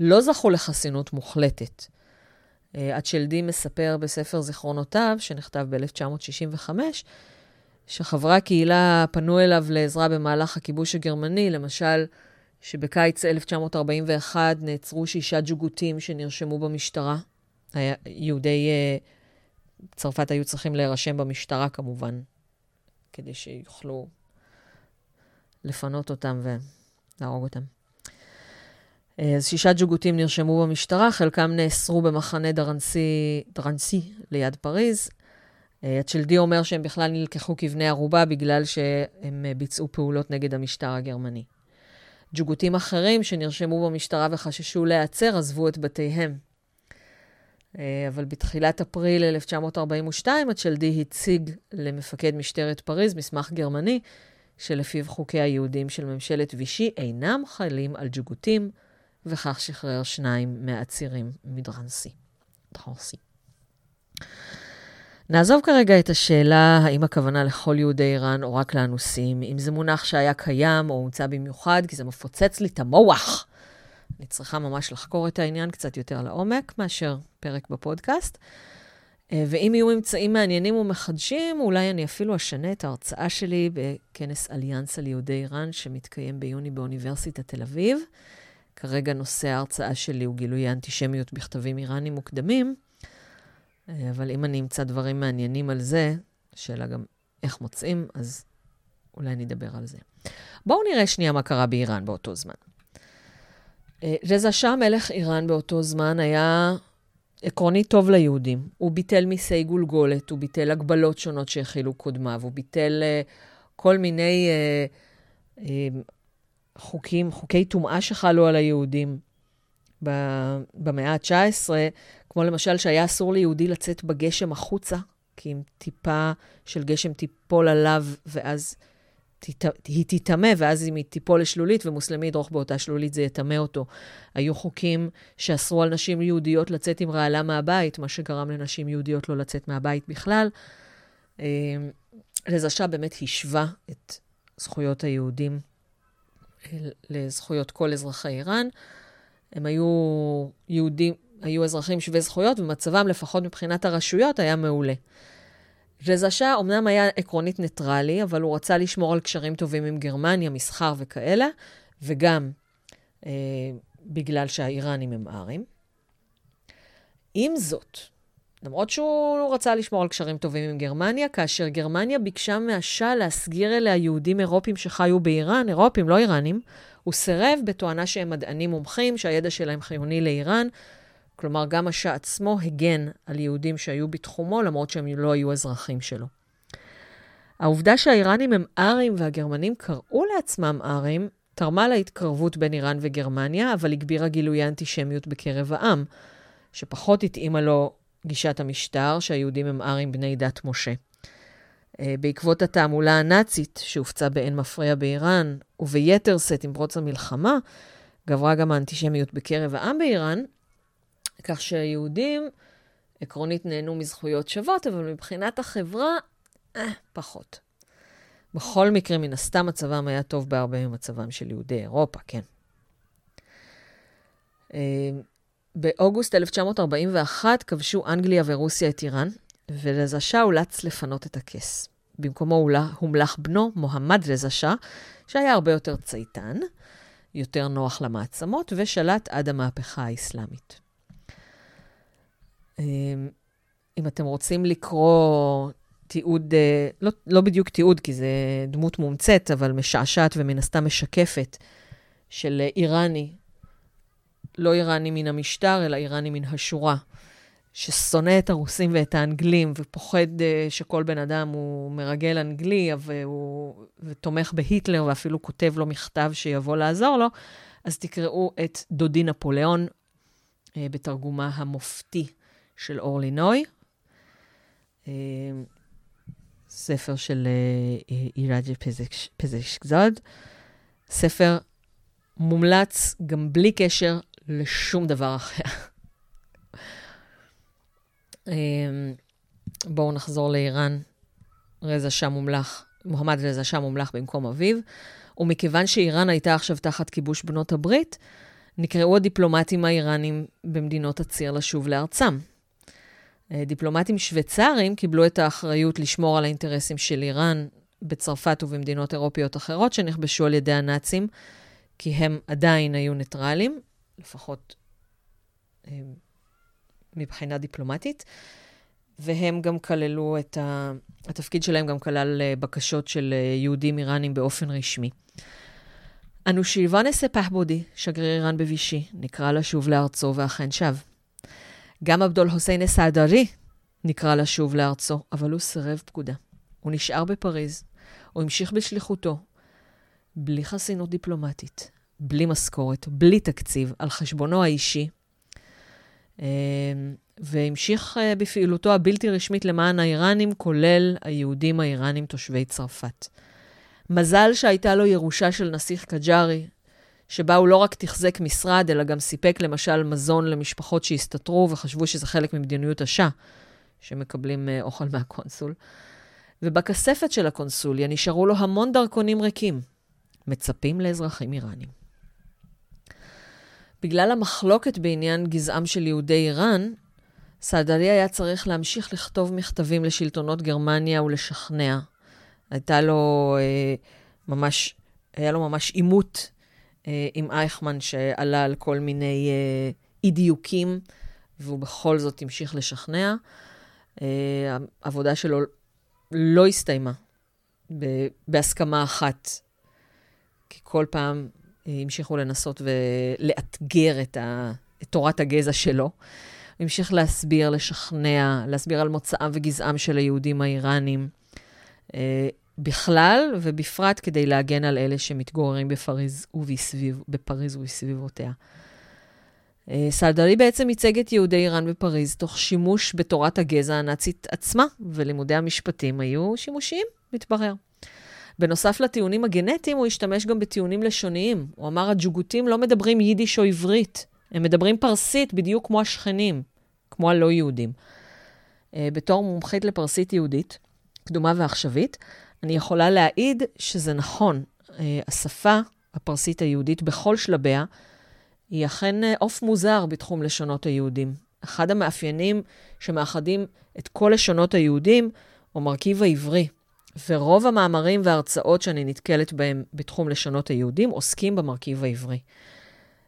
[SPEAKER 1] לא זכו לחסינות מוחלטת. Uh, הצ'לדי מספר בספר זיכרונותיו, שנכתב ב-1965, שחברי הקהילה פנו אליו לעזרה במהלך הכיבוש הגרמני, למשל, שבקיץ 1941 נעצרו שישה ג'וגותים שנרשמו במשטרה. יהודי צרפת היו צריכים להירשם במשטרה כמובן, כדי שיוכלו לפנות אותם ולהרוג אותם. אה, אז שישה ג'וגותים נרשמו במשטרה, חלקם נאסרו במחנה דרנסי, דרנסי ליד פריז. הצ'לדי אומר שהם בכלל נלקחו כבני ערובה בגלל שהם ביצעו פעולות נגד המשטר הגרמני. ג'וגותים אחרים שנרשמו במשטרה וחששו להיעצר עזבו את בתיהם. אה, אבל בתחילת אפריל 1942 הצ'לדי הציג למפקד משטרת פריז מסמך גרמני שלפיו חוקי היהודים של ממשלת וישי אינם חלים על ג'וגותים, וכך שחרר שניים מהעצירים מדרנסי. דרנסי. נעזוב כרגע את השאלה האם הכוונה לכל יהודי איראן או רק לאנוסים, אם זה מונח שהיה קיים או הומצא במיוחד, כי זה מפוצץ לי את המוח. אני צריכה ממש לחקור את העניין קצת יותר לעומק מאשר פרק בפודקאסט. אה, ואם יהיו ממצאים מעניינים ומחדשים, אולי אני אפילו אשנה את ההרצאה שלי בכנס אליאנס על יהודי איראן שמתקיים ביוני באוניברסיטת תל אביב. כרגע נושא ההרצאה שלי הוא גילוי האנטישמיות בכתבים איראנים מוקדמים. אה, אבל אם אני אמצא דברים מעניינים על זה, שאלה גם איך מוצאים, אז אולי נדבר על זה. בואו נראה שנייה מה קרה באיראן באותו זמן. אה, רזה שאה, מלך איראן באותו זמן, היה עקרונית טוב ליהודים. הוא ביטל מיסי גולגולת, הוא ביטל הגבלות שונות שהכילו קודמיו, הוא ביטל uh, כל מיני uh, uh, חוקים, חוקי טומאה שחלו על היהודים במאה ה-19, כמו למשל שהיה אסור ליהודי לצאת בגשם החוצה, כי אם טיפה של גשם תיפול עליו, ואז היא תיטמא, ואז אם היא תיפול לשלולית ומוסלמי ידרוך באותה שלולית, זה יטמא אותו. היו חוקים שאסרו על נשים יהודיות לצאת עם רעלה מהבית, מה שגרם לנשים יהודיות לא לצאת מהבית בכלל. לזשה באמת השווה את זכויות היהודים לזכויות כל אזרחי איראן. הם היו יהודים, היו אזרחים שווי זכויות, ומצבם, לפחות מבחינת הרשויות, היה מעולה. רזה שאה אמנם היה עקרונית ניטרלי, אבל הוא רצה לשמור על קשרים טובים עם גרמניה, מסחר וכאלה, וגם אה, בגלל שהאיראנים הם ארים. עם זאת, למרות שהוא רצה לשמור על קשרים טובים עם גרמניה, כאשר גרמניה ביקשה מהשאה להסגיר אליה יהודים אירופים שחיו באיראן, אירופים, לא איראנים, הוא סירב בתואנה שהם מדענים מומחים, שהידע שלהם חיוני לאיראן. כלומר, גם השאה עצמו הגן על יהודים שהיו בתחומו, למרות שהם לא היו אזרחים שלו. העובדה שהאיראנים הם ארים והגרמנים קראו לעצמם ארים, תרמה להתקרבות בין איראן וגרמניה, אבל הגבירה גילוי האנטישמיות בקרב העם, שפחות התאימה לו גישת המשטר, שהיהודים הם ארים בני דת משה. אה, בעקבות התעמולה הנאצית שהופצה באין מפריע באיראן, וביתר שאת עם פרוץ המלחמה, גברה גם האנטישמיות בקרב העם באיראן, כך שהיהודים עקרונית נהנו מזכויות שוות, אבל מבחינת החברה, אה, פחות. בכל מקרה, מן הסתם מצבם היה טוב בהרבה ממצבם של יהודי אירופה, כן. אה, באוגוסט 1941 כבשו אנגליה ורוסיה את איראן, ולזה שאה אולץ לפנות את הכס. במקומו הומלך בנו, מוחמד רזה שאה, שהיה הרבה יותר צייתן, יותר נוח למעצמות, ושלט עד המהפכה האסלאמית. אמ, אם אתם רוצים לקרוא תיעוד, אה, לא, לא בדיוק תיעוד, כי זה דמות מומצאת, אבל משעשעת ומן הסתם משקפת, של איראני, לא איראני מן המשטר, אלא איראני מן השורה, ששונא את הרוסים ואת האנגלים, ופוחד uh, שכל בן אדם הוא מרגל אנגלי, והוא, ותומך בהיטלר, ואפילו כותב לו מכתב שיבוא לעזור לו, אז תקראו את דודי נפוליאון, uh, בתרגומה המופתי של אורלי נוי, uh, ספר של איראג'ה פזשקזוד, ספר מומלץ גם בלי קשר לשום דבר אחר. בואו נחזור לאיראן. רזה שאה מומלך, מוחמד רזה שאה מומלך במקום אביו, ומכיוון שאיראן הייתה עכשיו תחת כיבוש בנות הברית, נקראו הדיפלומטים האיראנים במדינות הציר לשוב לארצם. דיפלומטים שוויצרים קיבלו את האחריות לשמור על האינטרסים של איראן בצרפת ובמדינות אירופיות אחרות שנכבשו על ידי הנאצים, כי הם עדיין היו ניטרלים, לפחות מבחינה דיפלומטית. והם גם כללו את ה... התפקיד שלהם גם כלל אה, בקשות של אה, יהודים איראנים באופן רשמי. אנו שאיבה נספח בודי, שגריר איראן בווישי, נקרא לשוב לארצו ואכן שב. גם עבדול חוסיין א-סעדרי נקרא לשוב לארצו, אבל הוא סירב פקודה. הוא נשאר בפריז, הוא המשיך בשליחותו, בלי חסינות דיפלומטית, בלי משכורת, בלי תקציב, על חשבונו האישי. אה, והמשיך אה, בפעילותו הבלתי רשמית למען האיראנים, כולל היהודים האיראנים תושבי צרפת. מזל שהייתה לו ירושה של נסיך קג'ארי, שבה הוא לא רק תחזק משרד, אלא גם סיפק למשל מזון למשפחות שהסתתרו וחשבו שזה חלק ממדיניות השאה, שמקבלים uh, אוכל מהקונסול. ובכספת של הקונסוליה נשארו לו המון דרכונים ריקים, מצפים לאזרחים איראנים. בגלל המחלוקת בעניין גזעם של יהודי איראן, סעדלי היה צריך להמשיך לכתוב מכתבים לשלטונות גרמניה ולשכנע. הייתה לו אה, ממש, היה לו ממש עימות עם אייכמן שעלה על כל מיני אה, אי-דיוקים, והוא בכל זאת המשיך לשכנע. אה, העבודה שלו לא הסתיימה בהסכמה אחת, כי כל פעם אה, המשיכו לנסות ולאתגר את, ה- את תורת הגזע שלו. הוא המשיך להסביר, לשכנע, להסביר על מוצאם וגזעם של היהודים האיראנים אה, בכלל, ובפרט כדי להגן על אלה שמתגוררים בפריז ובסביב, בפריז ובסביבותיה. אה, סלדרי בעצם ייצג את יהודי איראן בפריז תוך שימוש בתורת הגזע הנאצית עצמה, ולימודי המשפטים היו שימושיים, מתברר. בנוסף לטיעונים הגנטיים, הוא השתמש גם בטיעונים לשוניים. הוא אמר, הג'וגותים לא מדברים יידיש או עברית, הם מדברים פרסית בדיוק כמו השכנים, כמו הלא יהודים. Uh, בתור מומחית לפרסית יהודית, קדומה ועכשווית, אני יכולה להעיד שזה נכון. Uh, השפה הפרסית היהודית בכל שלביה היא אכן אה, עוף מוזר בתחום לשונות היהודים. אחד המאפיינים שמאחדים את כל לשונות היהודים הוא מרכיב העברי. ורוב המאמרים וההרצאות שאני נתקלת בהם בתחום לשונות היהודים עוסקים במרכיב העברי.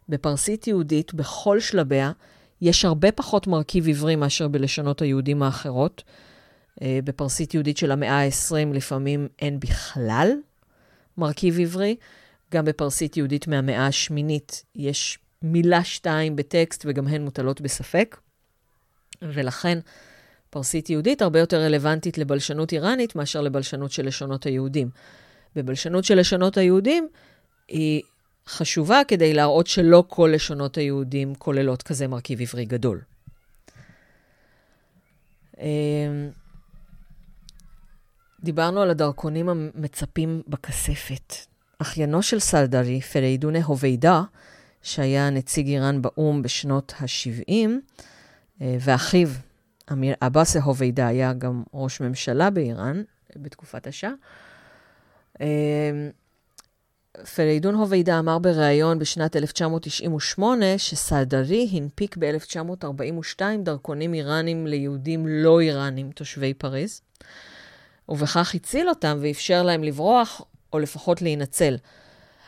[SPEAKER 1] בפרסית יהודית, בכל שלביה, יש הרבה פחות מרכיב עברי מאשר בלשונות היהודים האחרות. אה, בפרסית יהודית של המאה ה-20 לפעמים אין בכלל מרכיב עברי. גם בפרסית יהודית מהמאה השמינית יש מילה שתיים בטקסט וגם הן מוטלות בספק. ולכן פרסית יהודית הרבה יותר רלוונטית לבלשנות איראנית מאשר לבלשנות של לשונות היהודים. בבלשנות של לשונות היהודים היא חשובה כדי להראות שלא כל לשונות היהודים כוללות כזה מרכיב עברי גדול. דיברנו על הדרכונים המצפים בכספת. אחיינו של סלדרי, פריידונה הוביידה, שהיה נציג איראן באו"ם בשנות ה-70, אה, ואחיו, אמיר עבאסה הוביידה, היה גם ראש ממשלה באיראן בתקופת השאה. אמ, פריידון הוביידה אמר בריאיון בשנת 1998 שסעדרי הנפיק ב-1942 דרכונים איראנים ליהודים לא איראנים, תושבי פריז, ובכך הציל אותם ואפשר להם לברוח, או לפחות להינצל.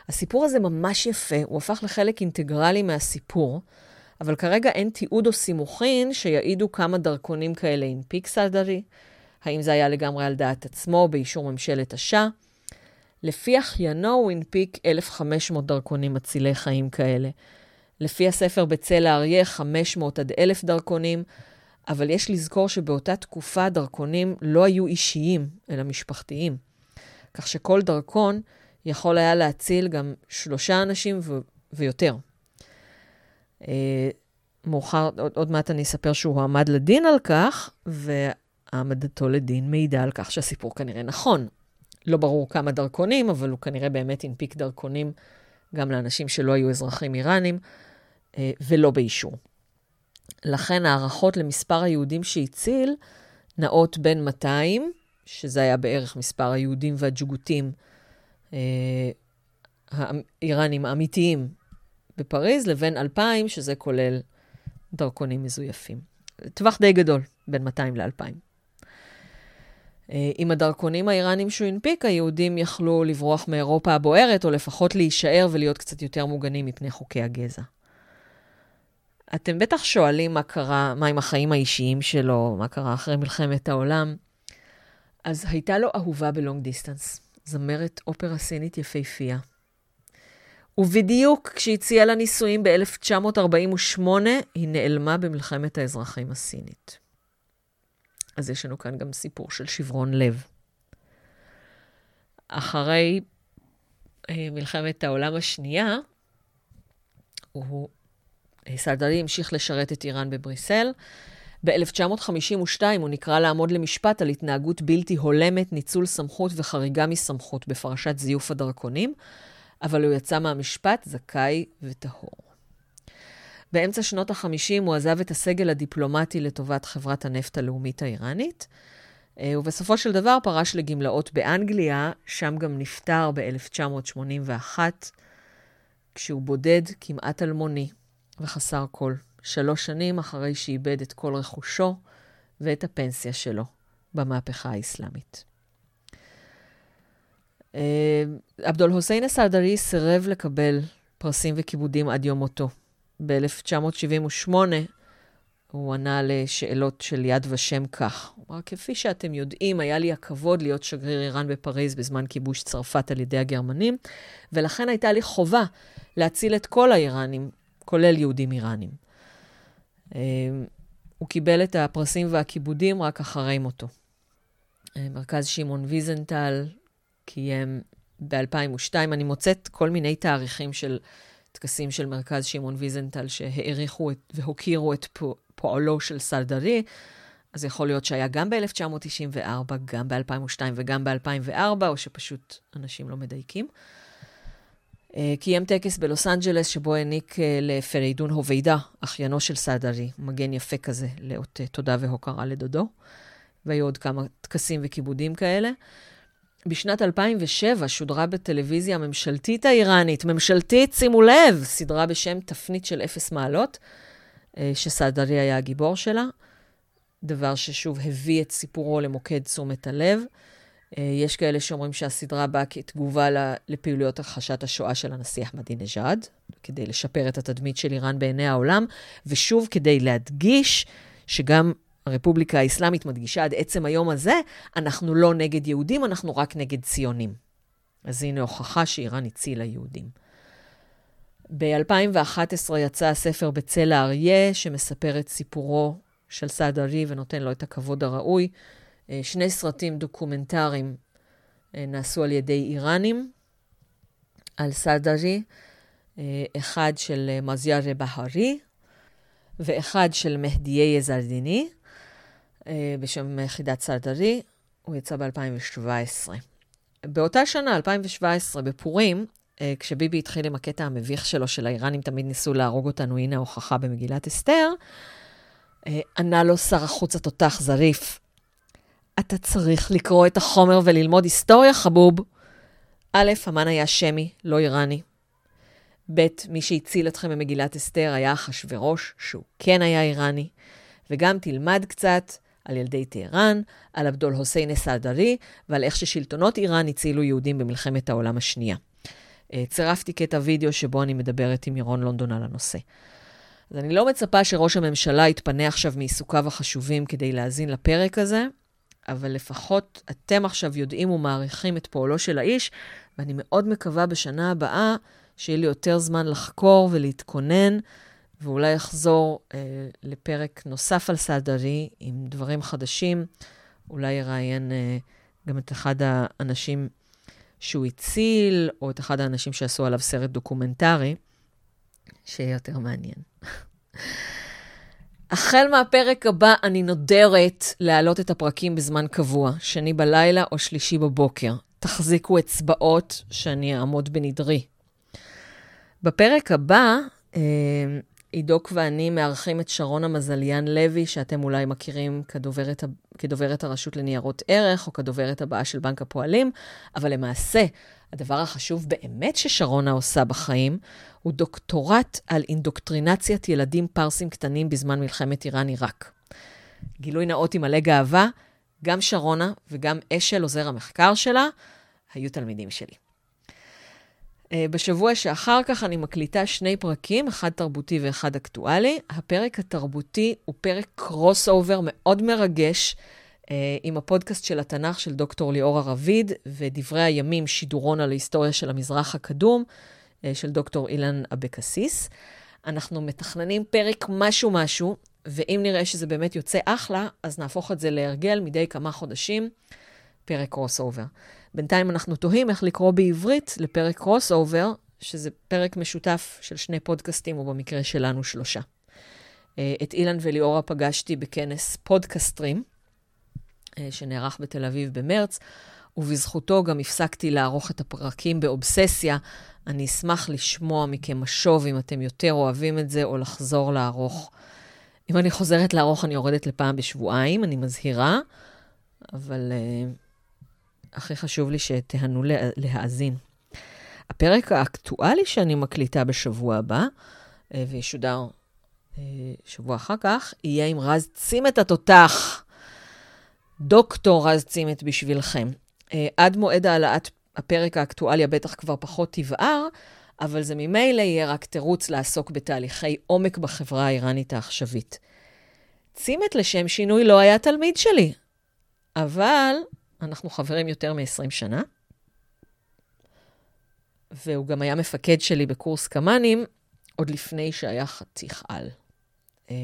[SPEAKER 1] הסיפור הזה ממש יפה, הוא הפך לחלק אינטגרלי מהסיפור, אבל כרגע אין תיעוד או סימוכין שיעידו כמה דרכונים כאלה הנפיק סעדרי, האם זה היה לגמרי על דעת עצמו, באישור ממשלת השאה. לפי אחיינו הוא הנפיק 1,500 דרכונים מצילי חיים כאלה. לפי הספר בצל האריה, 500 עד 1,000 דרכונים, אבל יש לזכור שבאותה תקופה דרכונים לא היו אישיים, אלא משפחתיים. כך שכל דרכון יכול היה להציל גם שלושה אנשים ו- ויותר. אה, מאוחר, עוד, עוד מעט אני אספר שהוא עמד לדין על כך, והעמדתו לדין מעידה על כך שהסיפור כנראה נכון. לא ברור כמה דרכונים, אבל הוא כנראה באמת הנפיק דרכונים גם לאנשים שלא היו אזרחים איראנים, אה, ולא באישור. לכן הערכות למספר היהודים שהציל נעות בין 200, שזה היה בערך מספר היהודים והג'וגותים אה, האיראנים האמיתיים בפריז, לבין 2,000, שזה כולל דרכונים מזויפים. טווח די גדול בין 200 ל-2,000. עם הדרכונים האיראנים שהוא הנפיק, היהודים יכלו לברוח מאירופה הבוערת, או לפחות להישאר ולהיות קצת יותר מוגנים מפני חוקי הגזע. אתם בטח שואלים מה קרה, מה עם החיים האישיים שלו, מה קרה אחרי מלחמת העולם. אז הייתה לו אהובה בלונג דיסטנס, זמרת אופרה סינית יפהפייה. ובדיוק כשהציעה לה נישואים ב-1948, היא נעלמה במלחמת האזרחים הסינית. אז יש לנו כאן גם סיפור של שברון לב. אחרי אה, מלחמת העולם השנייה, הוא, סלדרי המשיך לשרת את איראן בבריסל. ב-1952 הוא נקרא לעמוד למשפט על התנהגות בלתי הולמת, ניצול סמכות וחריגה מסמכות בפרשת זיוף הדרכונים, אבל הוא יצא מהמשפט זכאי וטהור. באמצע שנות ה-50 הוא עזב את הסגל הדיפלומטי לטובת חברת הנפט הלאומית האיראנית, אה, ובסופו של דבר פרש לגמלאות באנגליה, שם גם נפטר ב-1981, כשהוא בודד, כמעט אלמוני וחסר כל, שלוש שנים אחרי שאיבד את כל רכושו ואת הפנסיה שלו במהפכה האסלאמית. אה, עבדול חוסיין א-סעדרי סירב לקבל פרסים וכיבודים עד יום מותו. ב-1978 הוא ענה לשאלות של יד ושם כך. הוא אמר, כפי שאתם יודעים, היה לי הכבוד להיות שגריר איראן בפריז בזמן כיבוש צרפת על ידי הגרמנים, ולכן הייתה לי חובה להציל את כל האיראנים, כולל יהודים איראנים. אה, הוא קיבל את הפרסים והכיבודים רק אחרי מותו. אה, מרכז שמעון ויזנטל קיים ב-2002, אני מוצאת כל מיני תאריכים של טקסים של מרכז שמעון ויזנטל שהעריכו והוקירו את פועלו של סלדרי, אז יכול להיות שהיה גם ב-1994, גם ב-2002 וגם ב-2004, או שפשוט אנשים לא מדייקים. אה, קיים טקס בלוס אנג'לס שבו העניק אה, לפרידון הוביידה, אחיינו של סלדרי, מגן יפה כזה, לאות אה, תודה והוקרה לדודו. והיו עוד כמה טקסים וכיבודים כאלה. בשנת 2007 שודרה בטלוויזיה הממשלתית האיראנית, ממשלתית, שימו לב, סדרה בשם תפנית של אפס מעלות, שסעדרי היה הגיבור שלה, דבר ששוב הביא את סיפורו למוקד תשומת הלב. אה, יש כאלה שאומרים שהסדרה באה כתגובה לפעילויות הכחשת השואה של הנשיא אחמדינג'אד, כדי לשפר את התדמית של איראן בעיני העולם, ושוב, כדי להדגיש שגם הרפובליקה האסלאמית מדגישה עד עצם היום הזה, אנחנו לא נגד יהודים, אנחנו רק נגד ציונים. אז הנה הוכחה שאיראן הצילה יהודים. ב-2011 יצא הספר בצל האריה, שמספר את סיפורו של סעדרי ונותן לו את הכבוד הראוי. אה, שני סרטים דוקומנטריים אה, נעשו על ידי איראנים על סעדרי, אה, אחד של מזיאר בהרי ואחד של מהדייה יזרדיני. בשם חידת סלדרי, הוא יצא ב-2017. באותה שנה, 2017, בפורים, כשביבי התחיל עם הקטע המביך שלו, של האיראנים תמיד ניסו להרוג אותנו, הנה ההוכחה במגילת אסתר, ענה לו שר החוץ התותח זריף, אתה צריך לקרוא את החומר וללמוד היסטוריה, חבוב. א', המן היה שמי, לא איראני. ב', מי שהציל אתכם במגילת אסתר היה אחשורוש, שהוא כן היה איראני. וגם תלמד קצת על ילדי טהרן, על עבדול חוסיין א-סעדרי ועל איך ששלטונות איראן הצילו יהודים במלחמת העולם השנייה. אה, צירפתי קטע וידאו שבו אני מדברת עם ירון לונדון על הנושא. אז אני לא מצפה שראש הממשלה יתפנה עכשיו מעיסוקיו החשובים כדי להאזין לפרק הזה, אבל לפחות אתם עכשיו יודעים ומעריכים את פועלו של האיש, ואני מאוד מקווה בשנה הבאה שיהיה לי יותר זמן לחקור ולהתכונן ואולי אחזור אה, לפרק נוסף על סעדרי עם דברים חדשים. אולי יראיין אה, גם את אחד האנשים שהוא הציל, או את אחד האנשים שעשו עליו סרט דוקומנטרי, שיהיה יותר מעניין. החל מהפרק הבא אני נודרת להעלות את הפרקים בזמן קבוע, שני בלילה או שלישי בבוקר. תחזיקו אצבעות שאני אעמוד בנדרי. בפרק הבא אה, עידוק ואני מארחים את שרונה מזליאן לוי, שאתם אולי מכירים כדוברת, כדוברת הרשות לניירות ערך, או כדוברת הבאה של בנק הפועלים, אבל למעשה, הדבר החשוב באמת ששרונה עושה בחיים, הוא דוקטורט על אינדוקטרינציית ילדים פרסים קטנים בזמן מלחמת איראן-עיראק. גילוי נאות עם מלא גאווה, גם שרונה וגם אשל, עוזר המחקר שלה, היו תלמידים שלי. אה, בשבוע שאחר כך אני מקליטה שני פרקים, אחד תרבותי ואחד אקטואלי. הפרק התרבותי הוא פרק crossover מאוד מרגש, אה, עם הפודקאסט של התנ"ך של דוקטור ליאורה רביד, ודברי הימים, שידורון על ההיסטוריה של המזרח הקדום, אה, של דוקטור אילן אבקסיס. אנחנו מתכננים פרק משהו-משהו, ואם נראה שזה באמת יוצא אחלה, אז נהפוך את זה להרגל מדי כמה חודשים, פרק crossover. בינתיים אנחנו תוהים איך לקרוא בעברית לפרק crossover, שזה פרק משותף של שני פודקאסטים, או במקרה שלנו שלושה. אה, את אילן וליאורה פגשתי בכנס פודקסטרים, אה, שנערך בתל אביב במרץ, ובזכותו גם הפסקתי לערוך את הפרקים באובססיה. אני אשמח לשמוע מכם משוב אם אתם יותר אוהבים את זה, או לחזור לערוך. אם אני חוזרת לערוך, אני יורדת לפעם בשבועיים, אני מזהירה, אבל uh, הכי חשוב לי שתיהנו לה, להאזין. הפרק האקטואלי שאני מקליטה בשבוע הבא, uh, וישודר uh, שבוע אחר כך, יהיה עם רז צימת התותח. דוקטור רז צימת בשבילכם. Uh, עד מועד העלאת הפרק האקטואלי הבטח כבר פחות תבער, אבל זה ממילא יהיה רק תירוץ לעסוק בתהליכי עומק בחברה האיראנית העכשווית. צימת לשם שינוי לא היה תלמיד שלי, אבל אנחנו חברים יותר מ-20 שנה, והוא גם היה מפקד שלי בקורס קמ"נים עוד לפני שהיה חתיך על. אה,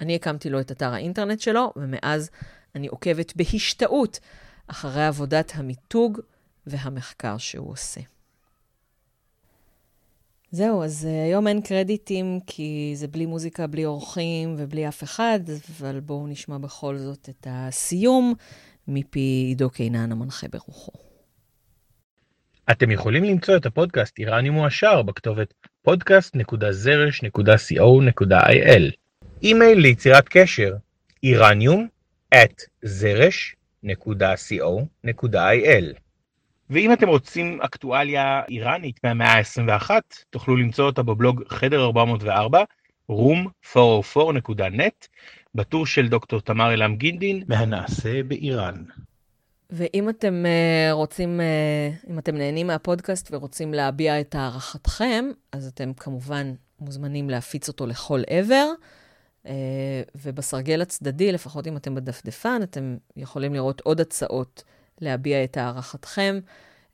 [SPEAKER 1] אני הקמתי לו את אתר האינטרנט שלו, ומאז אני עוקבת בהשתאות אחרי עבודת המיתוג והמחקר שהוא עושה. זהו, אז uh, היום אין קרדיטים כי זה בלי מוזיקה, בלי אורחים ובלי אף אחד, אבל בואו נשמע בכל זאת את הסיום מפי עידו קינן המנחה ברוחו.
[SPEAKER 2] אתם יכולים למצוא את הפודקאסט איראני מועשר בכתובת podcast.zrsh.co.il אימייל ליצירת קשר איראניום at zrsh.co.il ואם אתם רוצים אקטואליה איראנית מהמאה ה-21, תוכלו למצוא אותה בבלוג חדר 404, room404.net, בטור של דוקטור תמר אלעם גינדין, מהנעשה באיראן.
[SPEAKER 1] ואם אתם uh, רוצים, uh, אם אתם נהנים מהפודקאסט ורוצים להביע את הערכתכם, אז אתם כמובן מוזמנים להפיץ אותו לכל עבר. Uh, ובסרגל הצדדי, לפחות אם אתם בדפדפן, אתם יכולים לראות עוד הצעות להביע את הערכתכם.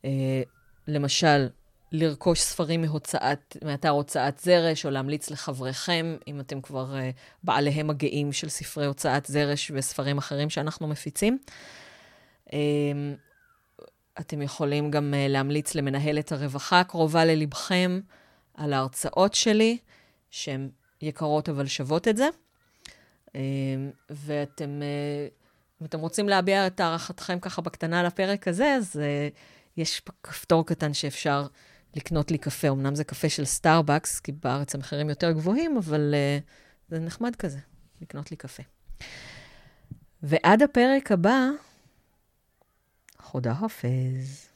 [SPEAKER 1] אה, למשל, לרכוש ספרים מהוצאת, מאתר הוצאת זרש, או להמליץ לחבריכם, אם אתם כבר uh, בעליהם הגאים של ספרי הוצאת זרש וספרים אחרים שאנחנו מפיצים. אה, אתם יכולים גם אה, להמליץ למנהלת הרווחה הקרובה ללבכם על ההרצאות שלי, שהן יקרות אבל שוות את זה. אה, ואתם... אה, אם אתם רוצים להביע את הערכתכם ככה בקטנה לפרק הזה, אז uh, יש כפתור קטן שאפשר לקנות לי קפה. אמנם זה קפה של סטארבקס, כי בארץ המחירים יותר גבוהים, אבל אה, זה נחמד כזה, לקנות לי קפה. ועד הפרק הבא, חודה חופז.